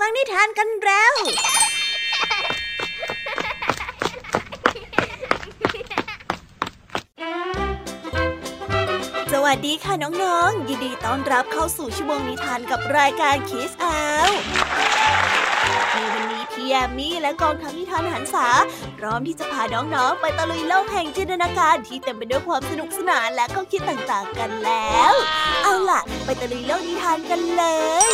ฟังนิทานกันแล้ว สวัสดีค่ะน้องๆ ยินดีต้อนรับเข้าสู่ชั่วโมงนิทานกับรายการคิสอาวในวันนี้พี่แอมมี่และกองทัพนิทานหันษาพร้อมที่จะพาน้องๆ ไปตะลุยโลกแห่งจินตนาการที่เต็มไปด้วยความสนุกสนานและก็คิดต่างๆกันแล้ว เอาล่ะ ไปตะลุยโลกนิทานกันเลย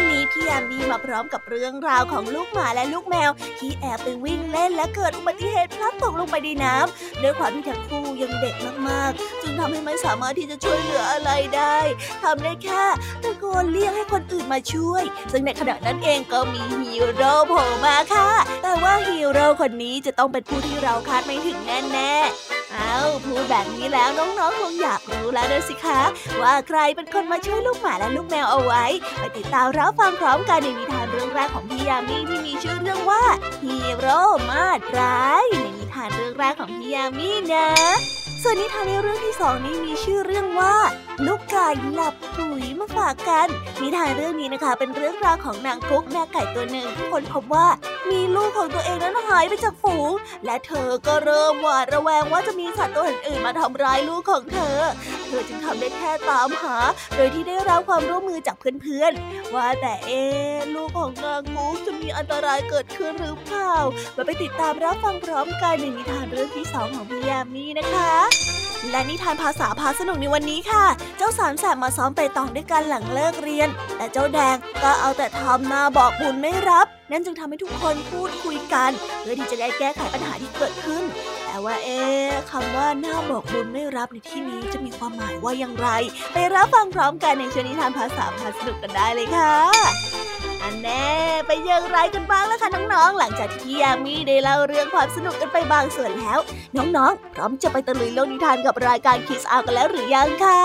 วันนี้พี่แอมมี่มาพร้อมกับเรื่องราวของลูกหมาและลูกแมว ที่แอบไปวิ่งเล่นและเกิดอุบัติเหตุพลัดตกลงไปในน้ำด้วยความที่ทั้งคู่ยังเด็กมากๆ จึงทำให้ไม่สามารถที่จะช่วยเหลืออะไรได้ทำได้แค่ตะโกนเรียกให้คนอื่นมาช่วย ซึ่งในขณะนั้นเองก็มีฮีโร่โผล่มาค่ะ แต่ว่าฮีโร่คนนี้จะต้องเป็นผู้ที่เราคาดไม่ถึงแน่ๆ แบบนี้แล้วน้องๆคงอยากรู้แล้วด้วยสิคะ ว่าใครเป็นคนมาช่วยลูกหมาและลูกแมวเอาไว้ ไปติดตามรับฟังพร้อมกันในนิทานเรื่องแรกของพี่ยามีที่มีชื่อเรื่องว่าฮีโร่มาดร้ายในนิทานเรื่องแรกของพี่ยามีนะ ส่วนนิทานในเรื่องที่สองนี้มีชื่อเรื่องว่า ลูกไก่หลับปุ๋ยมาฝากกัน นิทานเรื่องนี้นะคะ เป็นเรื่องราวของนางกุ๊กแม่ไก่ตัวหนึ่งที่คนพบว่ามีลูกของตัวเองนั้นหายไปจากฝูง และเธอก็เริ่มหวาดระแวงว่าจะมีสัตว์ตัวอื่นๆมาทำร้ายลูกของเธอ เธอจึงทำได้แค่ตามหา โดยที่ได้รับความร่วมมือจากเพื่อนๆ ว่าแต่เอ๊ลูกของนางกุ๊กจะมีอันตรายเกิดขึ้นหรือเปล่า มาไปติดตามรับฟังพร้อมกันในนิทานเรื่องที่สองของพี่ยามีนะคะ และนิทานภาษาพาสนุกในวันนี้ค่ะ เจ้าสามแสบมาซ้อมไปตองด้วยกันหลังเลิกเรียน แต่เจ้าแดงก็เอาแต่ทำหน้าบอกบุญไม่รับ นั่นจึงทำให้ทุกคนพูดคุยกัน เพื่อที่จะได้แก้ไขปัญหาที่เกิดขึ้น แต่ว่าเอ๊คำว่าหน้าบอกบุญไม่รับในที่นี้จะมีความหมายว่าอย่างไร ไปรับฟังพร้อมกันในชนิทานภาษาพาสนุกกันได้เลยค่ะ อันแน่ไปนยังไรกันบ้างแล่ะคะน้องๆ หลังจากที่พี่ยามีได้เล่าเรื่องความสนุกกันไปบางส่วนแล้ว น้องๆ พร้อมจะไปตะลุยโลกนิทานกับรายการคิสอากันแล้วหรือยังคะ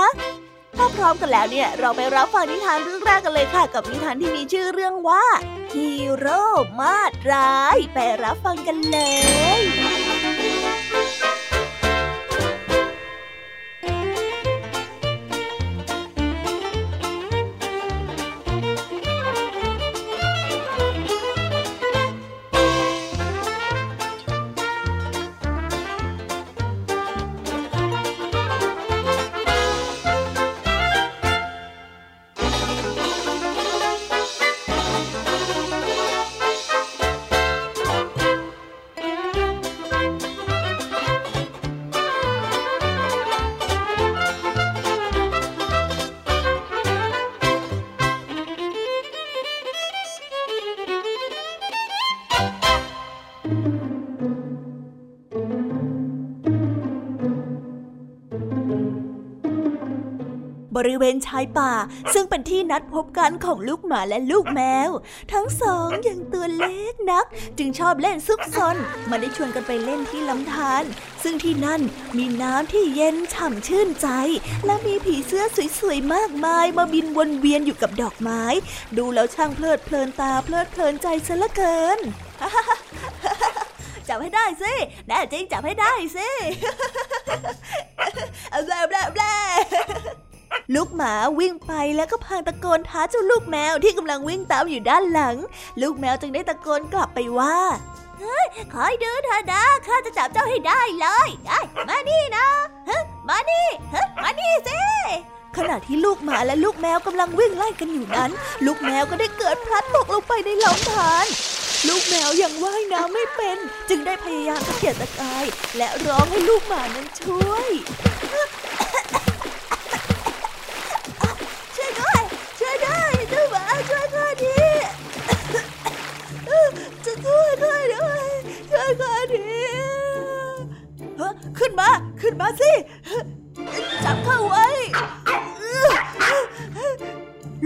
ถ้าพร้อมกันแล้วเนี่ยเราไปรับฟังนิทานเรื่องแรกกันเลยค่ะ กับนิทานที่มีชื่อเรื่องว่าฮีโร่มาดร้าย ไปรับฟังกันเลย ริเวณชายป่า ซึ่งเป็นที่นัดพบกันของลูกหมาและลูกแมว ทั้งสองยังตัวเล็กนัก จึงชอบเล่นซุกซนมาได้ชวนกันไปเล่นที่ลำธารซึ่งที่นั่นมีน้ำที่เย็นฉ่ำชื่นใจ และมีผีเสื้อสวยๆมากมายมาบินวนเวียนอยู่กับดอกไม้ ดูแล้วช่างเพลิดเพลินตาเพลิดเพลินใจซะเหลือเกินจับให้ได้สิแน่จริงจับให้ได้สิแบลแบลแบล ลูกหมาวิ่งไปแล้วก็พางตะโกนท้าเจ้าลูกแมวที่กำลังวิ่งตามอยู่ด้านหลัง ลูกแมวจึงได้ตะโกนกลับไปว่าเฮ้ยคอยดูเถอะนะข้าจะจับเจ้าให้ได้เลยได้มานี่นะฮะมานี่ฮะมานี่สิขณะที่ลูกหมาและลูกแมวกำลังวิ่งไล่กันอยู่นั้น ลูกแมวก็ได้เกิดพลัดตกลงไปในลำธารลูกแมวยังว่ายน้ำไม่เป็น จึงได้พยายามตะเกียกตะกาย และร้องให้ลูกหมานั้นช่วยช่วย ขึ้นมา ขึ้นมาสิ จับเข้าไว้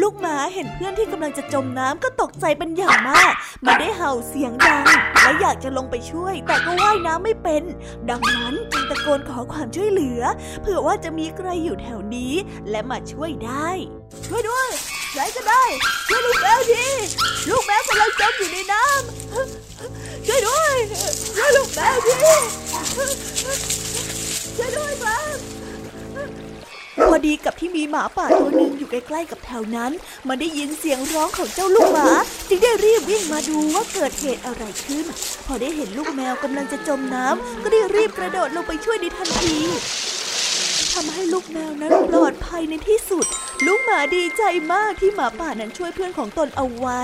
ลูกหมาเห็นเพื่อนที่กำลังจะจมน้ำก็ตกใจเป็นอย่างมาก มันได้เห่าเสียงดัง และอยากจะลงไปช่วย แต่ก็ว่ายน้ำไม่เป็น ดังนั้นจึงตะโกนขอความช่วยเหลือ เผื่อว่าจะมีใครอยู่แถวนี้ และมาช่วยได้ ช่วยด้วยใครก็ได้ ช่วยลูกแมวทีลูกแมวกำลังจมอยู่ในน้ำช่วยด้วยช่วยลูกแมวที ช่วยด้วยครับพอดีกับที่มีหมาป่าตัวหนึ่งอยู่ใกล้ๆกับแถวนั้น มันได้ยินเสียงร้องของเจ้าลูกหมา จึงได้รีบวิ่งมาดูว่าเกิดเหตุอะไรขึ้น พอได้เห็นลูกแมวกำลังจะจมน้ำก็ได้รีบกระโดดลงไปช่วยในทันทีทำให้ลูกแมวนั้นปลอดภัยในที่สุด ลูกหมาดีใจมากที่หมาป่านั้นช่วยเพื่อนของตนเอาไว้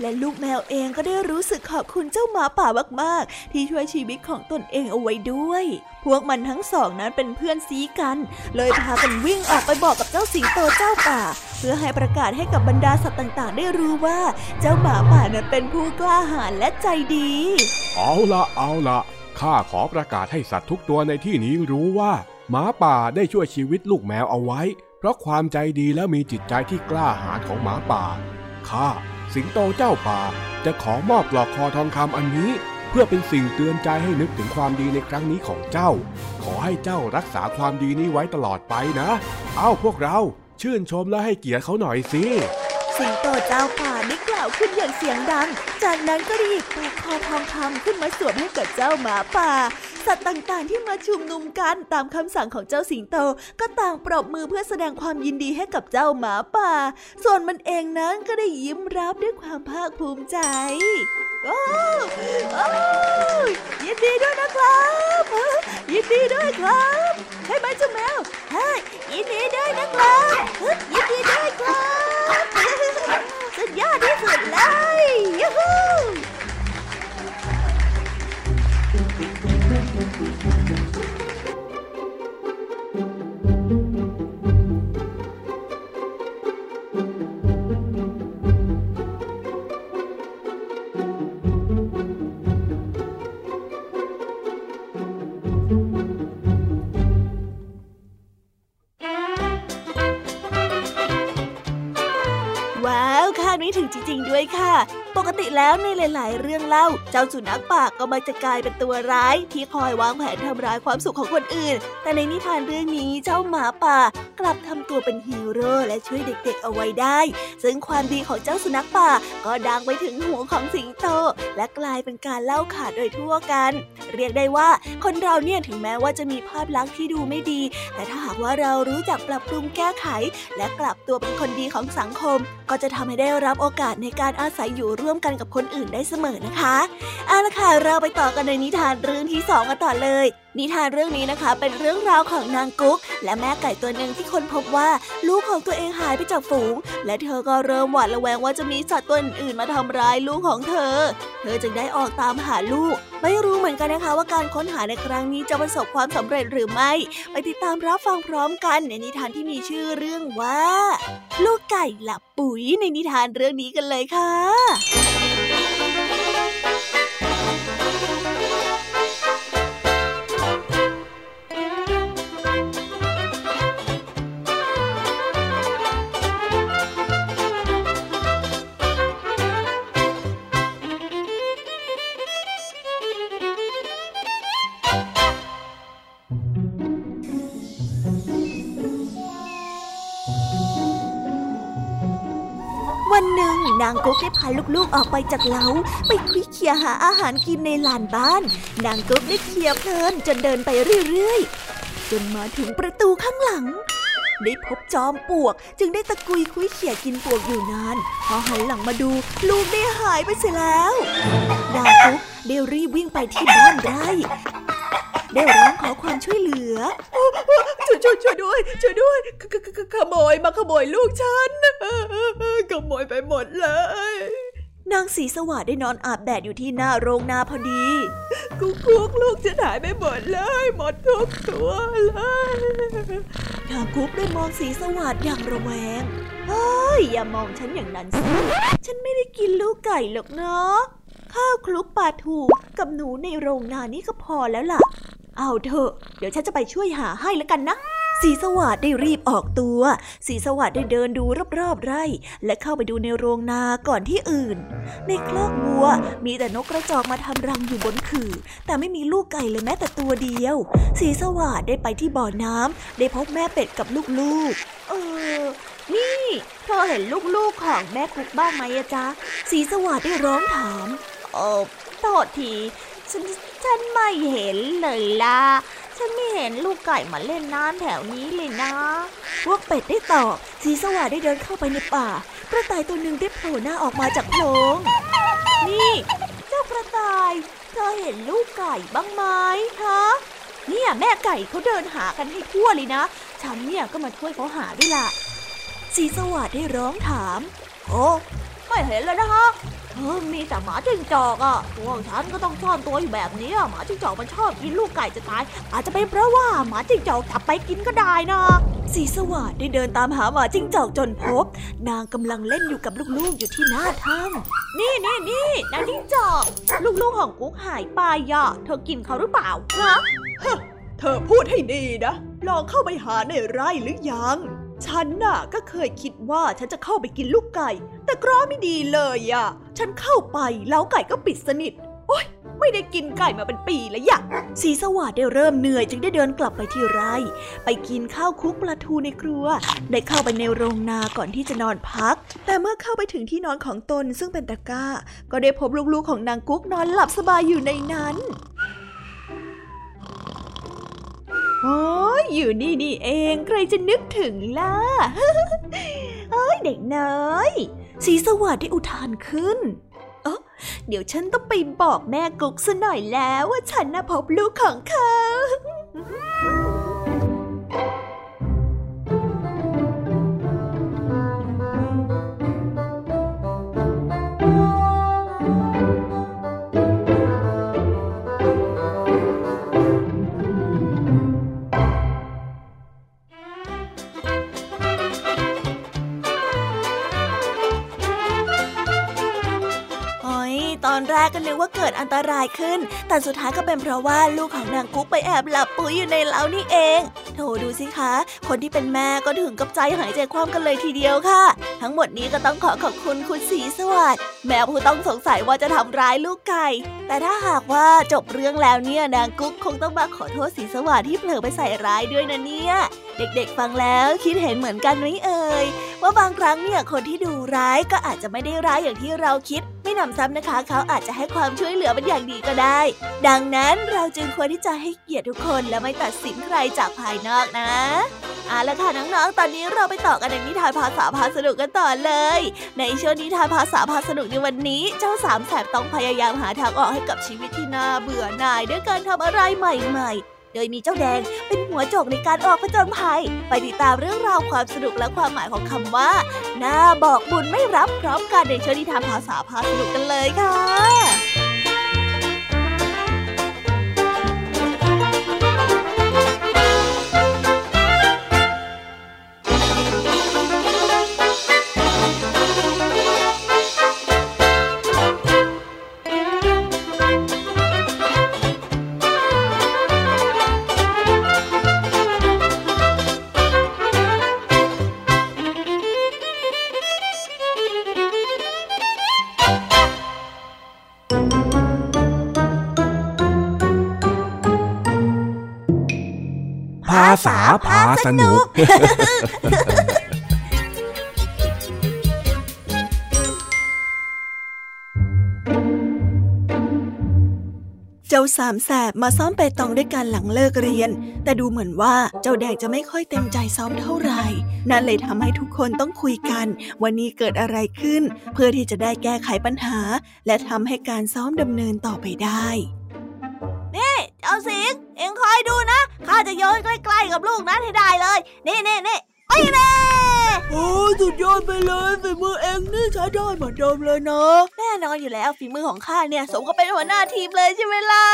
และลูกแมวเองก็ได้รู้สึกขอบคุณเจ้าหมาป่ามากๆ ที่ช่วยชีวิตของตนเองเอาไว้ด้วย พวกมันทั้งสองนั้นเป็นเพื่อนซีกัน เลยพากันวิ่งออกไปบอกกับเจ้าสิงโตเจ้าป่า เพื่อให้ประกาศให้กับบรรดาสัตว์ต่างๆ ได้รู้ว่า เจ้าหมาป่านั้นเป็นผู้กล้าหาญและใจดี เอาละเอาละข้าขอประกาศให้สัตว์ทุกตัวในที่นี้รู้ว่าหมาป่าได้ช่วยชีวิตลูกแมวเอาไว้ เพราะความใจดีและมีจิตใจที่กล้าหาญของหมาป่า ข้า สิงโตเจ้าป่า จะขอมอบปลอกคอทองคำอันนี้ เพื่อเป็นสิ่งเตือนใจให้นึกถึงความดีในครั้งนี้ของเจ้า ขอให้เจ้ารักษาความดีนี้ไว้ตลอดไปนะ เอ้าพวกเราชื่นชมและให้เกียรติเขาหน่อยสิ สิงโตเจ้าป่าได้กล่าวขึ้นอย่างเสียงดัง จากนั้นก็ได้หยิบปลอกคอทองคำขึ้นมาสวมให้กับเจ้าหมาป่า สัตว์ต่างๆ ที่มาชุมนุมกันตามคำสั่งของเจ้าสิงโตก็ต่างปรบมือเพื่อแสดงความยินดีให้กับเจ้าหมาป่า ส่วนมันเองนั้นก็ได้ยิ้มรับด้วยความภาคภูมิใจ โอ้โอ้ยินดีด้วยนะครับ ยินดีด้วยครับใช่ไหมเจ้าแมวใช่ยินดีด้วยนะครับยินดีด้วยครับ ยอดที่สุดเลยยูฮู แล้วในหลาย ๆ เรื่องเล่า เจ้าสุนัขป่าก็มักจะกลายเป็นตัวร้าย ที่คอยวางแผนทำร้ายความสุขของคนอื่น แต่ในนิทานเรื่องนี้เจ้าหมาป่ากลับทำตัวเป็นฮีโร่และช่วยเด็ก ๆ เอาไว้ได้ ซึ่งความดีของเจ้าสุนัขป่าก็ดังไปถึงหูของสิงโต และกลายเป็นการเล่าขานโดยทั่วกัน เรียกได้ว่าคนเราเนี่ยถึงแม้ว่าจะมีภาพลักษณ์ที่ดูไม่ดี แต่ถ้าหากว่าเรารู้จักปรับปรุงแก้ไข และกลับตัวเป็นคนดีของสังคม ก็จะทำให้ได้รับโอกาสในการอาศัยอยู่ร่วมกันกับคนอื่นได้เสมอนะคะเอาละค่ะเราไปต่อกันในนิทานเรื่องที่สองกันต่อเลย นิทานเรื่องนี้นะคะเป็นเรื่องราวของนางกุ๊ก และแม่ไก่ตัวหนึ่งที่คนพบว่าลูกของตัวเองหายไปจากฝูง และเธอก็เริ่มหวาดระแวงว่าจะมีสัตว์ตัวอื่นมาทำร้ายลูกของเธอ เธอจึงได้ออกตามหาลูก ไม่รู้เหมือนกันนะคะว่าการค้นหาในครั้งนี้จะประสบความสำเร็จหรือไม่ ไปติดตามรับฟังพร้อมกันในนิทานที่มีชื่อเรื่องว่า ลูกไก่หลับปุ๋ยในนิทานเรื่องนี้กันเลยค่ะ ได้พาลูกๆออกไปจากเล้า ไปคุยเคียหาอาหารกินในลานบ้าน นางกุ๊กได้เคียเพลินจนเดินไปเรื่อยๆ จนมาถึงประตูข้างหลัง ได้พบจอมปวก จึงได้ตะกุยคุยเขี่ยกินปวกอยู่นาน พอหันหลังมาดูลูกได้หายไปเสียแล้ว นางกุ๊กได้รีบวิ่งไปที่บ้านไร่ ได้ร้องขอความช่วยเหลือ ช่วยช่วยช่วยด้วย ช่วยด้วยขขขขโมยมาขโมยลูกฉัน ขโมยไปหมดเลย นางสีสวัสดได้นอนอาบแดดอยู่ที่หน้าโรงนาพอดีกุ๊กกุ๊กลูกจะหายไปหมดเลย หมดทุกตัวเลยนางกุ๊กได้มองสีสวัสดอย่างระแวงเฮ้ยอย่ามองฉันอย่างนั้นสิฉันไม่ได้กินลูกไก่หรอกเนาะข้าวคลุกปลาทูกับหนูในโรงนานี่ก็พอแล้วล่ะ เอาเถอะ เดี๋ยวฉันจะไปช่วยหาให้แล้วกันนะสีสวัสดได้รีบออกตัว สีสวัสดได้เดินดูรอบๆไร่ และเข้าไปดูในโรงนาก่อนที่อื่น ในคลอกวัวมีแต่นกกระจอกมาทำรังอยู่บนขื่อ แต่ไม่มีลูกไก่เลยแม้แต่ตัวเดียว สีสวัสดได้ไปที่บ่อน้ำได้พบแม่เป็ดกับลูกๆ เออ นี่เธอเห็นลูกๆของแม่กุ๊กบ้างไหมอะจ๊ะ สีสวัสดได้ร้องถาม เออโทษทีฉัน ฉันไม่เห็นเลยล่ะ ฉันไม่เห็นลูกไก่มาเล่นน้ำแถวนี้เลยนะ พวกเป็ดได้ตอบสีสว่างได้เดินเข้าไปในป่ากระต่ายตัวหนึ่งได้โผล่หน้าออกมาจากโพรงนี่เจ้ากระต่าย เธอเห็นลูกไก่บ้างไหมฮะเนี่ยแม่ไก่เขาเดินหากันให้ทั่วเลยนะ ฉันเนี่ยก็มาช่วยเขาหาด้วยล่ะสีสวัสดได้ร้องถาม โอ้ไม่เห็นเลยนะคะ มีแต่หมาจิ้งจอกอะพวกฉันก็ต้องซ่อนตัวอยู่แบบนี้หมาจิ้งจอกมันชอบกินลูกไก่จะตาย อาจจะเป็นเพราะว่าหมาจิ้งจอกจับไปกินก็ได้นะสีสวัสดได้เดินตามหาหมาจิ้งจอกจนพบ นางกำลังเล่นอยู่กับลูกๆอยู่ที่หน้าถ้ำนี่นี่นี่นางจิ้งจอก ลูกๆของกุ๊กหายไปอะเธอกินเขาหรือเปล่าฮะเธอพูดให้ดีนะลองเข้าไปหาในไร่หรือยัง ฉันน่ะก็เคยคิดว่าฉันจะเข้าไปกินลูกไก่ แต่กร้อไม่ดีเลยอะฉันเข้าไปแล้วไก่ก็ปิดสนิท โอ๊ย ไม่ได้กินไก่มาเป็นปีแล้วยะสีสวัสดได้เริ่มเหนื่อยจึงได้เดินกลับไปที่ไร่ ไปกินข้าวคุกปลาทูในครัว ได้เข้าไปในโรงนาก่อนที่จะนอนพัก แต่เมื่อเข้าไปถึงที่นอนของตนซึ่งเป็นตะกร้า ก็ได้พบลูกๆของนางกุ๊กนอนหลับสบายอยู่ในนั้น โอ้ยอยู่นี่นี่เองใครจะนึกถึงล่ะเอ้ยเด็กน้อยสีสวัสดได้อุทานขึ้น เออเดี๋ยวฉันต้องไปบอกแม่กุ๊กซะหน่อยแล้วว่าฉันน่ะพบลูกของเขา ว่าเกิดอันตรายขึ้น แต่สุดท้ายก็เป็นเพราะว่าลูกของนางกุ๊กไปแอบหลับปุ๋ยอยู่ในเล้านี่เองโถดูสิคะ คนที่เป็นแม่ก็ถึงกับใจหายใจคว่ำกันเลยทีเดียวค่ะ ทั้งหมดนี้ก็ต้องขอขอบคุณคุณสีสวัสดิ์แม่ผู้ต้องสงสัยว่าจะทำร้ายลูกไก่ แต่ถ้าหากว่าจบเรื่องแล้วเนี่ยนางกุ๊กคงต้องมาขอโทษสีสวัสดิ์ที่เผลอไปใส่ร้ายด้วยนะเนี่ย เด็กๆฟังแล้วคิดเห็นเหมือนกันไหมเอ่ยว่าบางครั้งเนี่ยคนที่ดูร้ายก็อาจจะไม่ได้ร้ายอย่างที่เราคิด ไม่นำซ้ำนะคะ เขาอาจจะให้ความช่วยเหลือเป็นอย่างดีก็ได้ ดังนั้นเราจึงควรที่จะให้เกียรติทุกคนและไม่ตัดสินใครจากภายนอกนะ เอาละค่ะน้องๆ ตอนนี้เราไปต่อกันในนิทานภาษาพาสนุกกันต่อเลย ในช่วงนิทานภาษาพาสนุกในวันนี้ เจ้าสามแสบต้องพยายามหาทางออกให้กับชีวิตที่น่าเบื่อหน่ายด้วยการทำอะไรใหม่ ๆโดยมีเจ้าแดงเป็นหัวโจกในการออกผจญภัย ไปติดตามเรื่องราวความสนุกและความหมายของคำว่าน่าบอกบุญไม่รับพร้อมกันในช่วงนิทานภาษาพาสนุกกันเลยค่ะาษาพาสนุกเจ้าสามแสบมาซ้อมไปตองด้วยกันหลังเลิกเรียน แต่ดูเหมือนว่าเจ้าแดงจะไม่ค่อยเต็มใจซ้อมเท่าไหร่ นั่นเลยทำให้ทุกคนต้องคุยกันว่านี่เกิดอะไรขึ้น เพื่อที่จะได้แก้ไขปัญหา และทำให้การซ้อมดำเนินต่อไปได้ เจ้าสิงเอ็งคอยดูนะข้าจะโยนใกล้ๆกับลูกนั้นให้ได้เลย นี่นี่นี่ไปเลยโอ้สุดยอดไปเลยฝีมือเองนี่ใช้ได้เหมือนเดิมเลยนะแน่นอนอยู่แล้วฝีมือของข้าเนี่ยสมกับเป็นหัวหน้าทีมเลยใช่ไหมล่ะ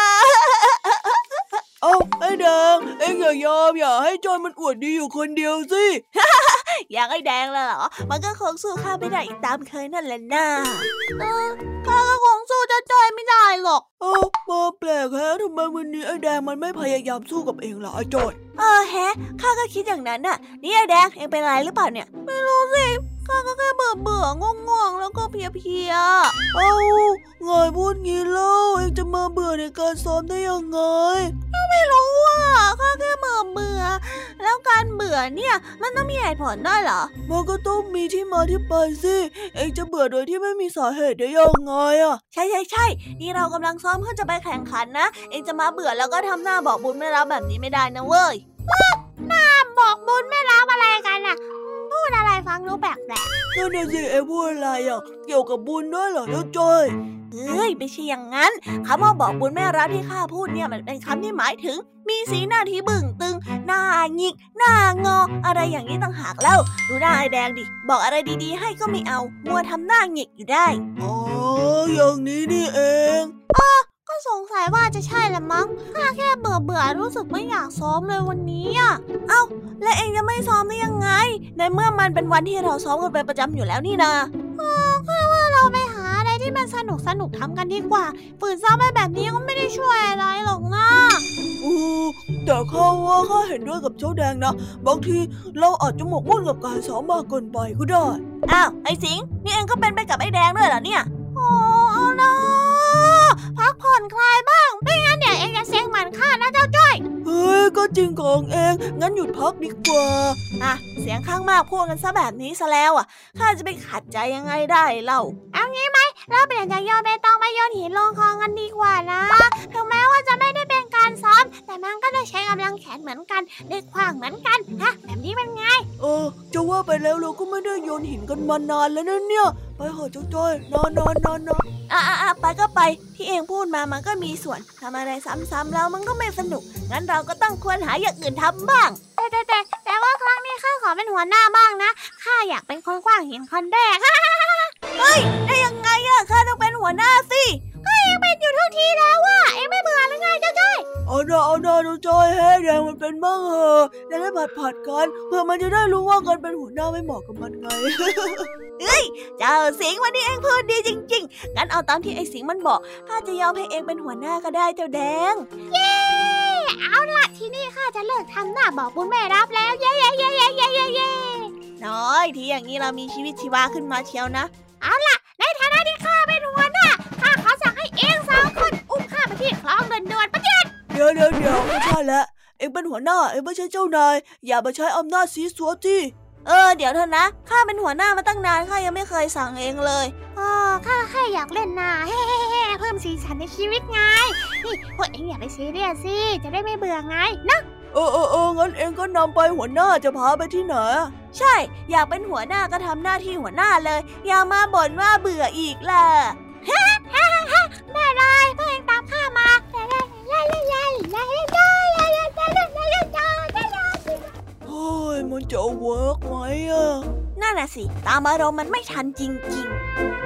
เอาไอ้แดงเอ็งอย่ายอมอย่าให้จอยมันอวดดีอยู่คนเดียวสิอยากให้แดงเลยเหรอ มันก็คงสู้ข้าไม่ได้อีกตามเคยนั่นแหละน่าเออข้าก็คง สู้เจ้าจ้อยไม่ได้หรอก เอ้ามาแปลกแฮะทำไมวันนี้ไอ้แดงมันไม่พยายามสู้กับเองล่ะไอ้จอย เออแฮะข้าก็คิดอย่างนั้นน่ะ นี่ไอ้แดงเองเป็นอะไรหรือเปล่าเนี่ย ไม่รู้สิฝ ข้าก็แค่เบื่อเบื่อง่วงง่วงแล้วก็เพียเพียเอ้าไงพูดงี้เล่าเองจะมาเบื่อในการซ้อมได้ยังไงก็ไม่รู้อะข้าแค่เบื่อเบื่อแล้วการเบื่อเนี่ยมันต้องมีเหตุผลได้เหรอมันก็ต้องมีที่มาที่ไปสิเองจะเบื่อโดยที่ไม่มีสาเหตุได้ยังไงอะใช่ใช่ใช่นี่เรากำลังซ้อมเพื่อจะไปแข่งขันนะเองจะมาเบื่อแล้วก็ทำหน้าบอกบุญไม่รับแบบนี้ไม่ได้นะเว้ยหน้าบอกบุญไม่รับอะไรกันอะ พูดอะไรฟังรู้แปลกแปลกนั่นน่ะสิเอ็พูดอะไรอะเกี่ยวกับบุญด้วยเหรอเจ้าจ้อยเฮ้ยไม่ใช่อย่างนั้นคำว่าบอกบุญแม่รับที่ข้าพูดเนี่ยมันเป็นคำที่หมายถึง มีสีหน้าที่บึ้งตึง หน้าหงิก หน้างอ อะไรอย่างนี้ต่างหากแล้วดูหน้าไอแดงดิ บอกอะไรดีๆ ให้ก็ไม่เอา มัวทำหน้าหงิกอยู่ได้ อ๋อ อย่างนี้นี่เองอ๋อก็ สงสัยว่าจะใช่ละมั้งข้าแค่เบื่อเบื่อรู้สึกไม่อยากซ้อมเลยวันนี้อะ เอ้า และเองจะไม่ซ้อมได้ยังไง ในเมื่อมันเป็นวันที่เราซ้อมกันเป็นประจำอยู่แล้วนี่นะอ๋อข้าว่าเราไปหาอะไรที่มันสนุกสนุกทำกันดีกว่า ฝืนซ้อมไปแบบนี้ก็ไม่ได้ช่วยอะไรหรอกนะอือแต่ข้าว่าข้าเห็นด้วยกับเจ้าแดงนะ บางทีเราอาจจะหมกมุ่นกับการซ้อมมากเกินไปก็ได้ อ้าวไอ้สิง นี่เองก็เป็นไปกับไอ้แดงด้วยเหรอเนี่ย โอ้นะ พักผ่อนคลายบ้าง ไม่งั้นเดี๋ยวเองจะเซ็งมันข้านะเจ้าจ้อย เฮ้ย ก็จริงของเอง งั้นหยุดพักดีกว่า อะ เสียงข้างมากพูดกันซะแบบนี้ซะแล้วอะ ข้าจะไปขัดใจยังไงได้เล่า เอางี้ไหม เราเปลี่ยนจากโยนเบตองมาโยนหินลงคลองกันดีกว่านะ ถึงแม้ว่าจะไม่ได้เป็นการ ซ้อม แต่มันก็ได้ใช้กำลังแขนเหมือนกัน ได้ขวางเหมือนกันฮะแบบนี้เป็นไง เออ จะว่าไปแล้วเราก็ไม่ได้โยนหินกันมานานแล้วนะเนี่ย ไปเหอะเจ้าจ้อยนอนนอนนอนนอนอะอะไปก็ไป ที่เองพูดมามันก็มีส่วนทำอะไรซ้ำๆแล้วมันก็ไม่สนุก งั้นเราก็ต้องควรหาอย่างอื่นทำบ้าง แต่แต่แต่แต่ว่าครั้งนี้ข้าขอเป็นหัวหน้าบ้างนะ ข้าอยากเป็นคนกว้างหินคนแรกเฮ้ยได้ยังไงอะข้าต้องเป็นหัวหน้าสิก็ เองเป็นอยู่ทุกทีแล้วอะเองไม่เบื่อหรือไงเจ้าจ้อยเอาหน้าเอาหน้าเจ้าจ้อยให้แดงมันเป็นบ้างเหอะจะได้ผัดผัดกันเพื่อมันจะได้รู้ว่าการเป็นหัวหน้าไม่เหมาะกับมันไงเฮ้ยเจ้าสิงวันนี้เองพูดดีจริงๆงั้นเอาตามที่ไอ้สิงมันบอกข้าจะยอมให้เองเป็นหัวหน้าก็ได้เจ้าแดง เย้เอาล่ะที่นี่ข้าจะเลิกทำหน้าบอกบุญแม่รับแล้วเย้เย้เย้เย้เย้เย้เย้น้อยทีอย่างนี้เรามีชีวิตชีวาขึ้นมาเชียวนะ เอาล่ะในฐานะที่ เองสองคนอุ้มข้าไปที่คลองเดินด่วนประเด็นเดี๋ยวเดี๋ยวเดี๋ยวไม่ใช่แล้วเองเป็นหัวหน้าเองไม่ใช่เจ้านายอย่ามาใช้อำนาจสีสัวที่เออเดี๋ยวเถอะนะข้าเป็นหัวหน้ามาตั้งนานข้ายังไม่เคยสั่งเองเลยอ๋อข้าแค่อยากเล่นนาเฮ้เพิ่มสีสันในชีวิตไงนี่พวกเองอย่าไปซีเรียสสิจะได้ไม่เบื่อไงนะเออเออเอองั้นเองก็นำไปหัวหน้าจะพาไปที่ไหนใช่ อยากเป็นหัวหน้าก็ทำหน้าที่หัวหน้าเลย อย่ามาบ่นว่าเบื่ออีกล่ะฮ่าฮ่าฮ่า ได้เลยพวกเองตามข้ามาเฮ้ยมันจะเวิร์กไหมอะนั่นน่ะสิ ตามอารมณ์มันไม่ทันจริง ๆ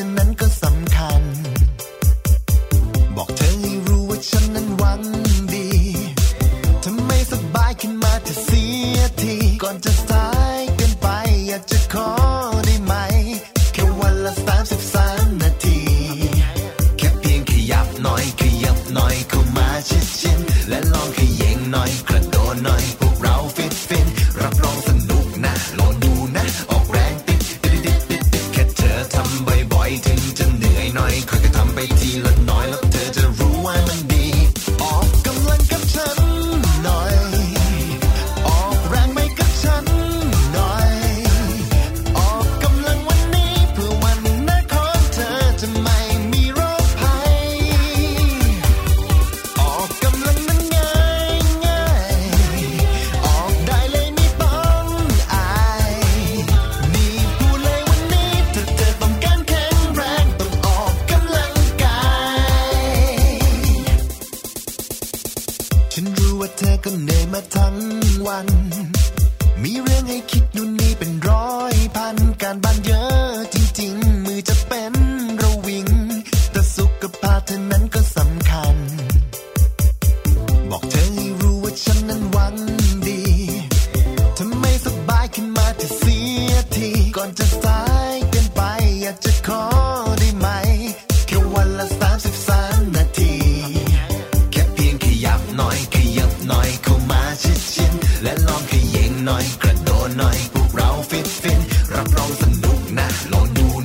กา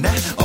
that. Oh,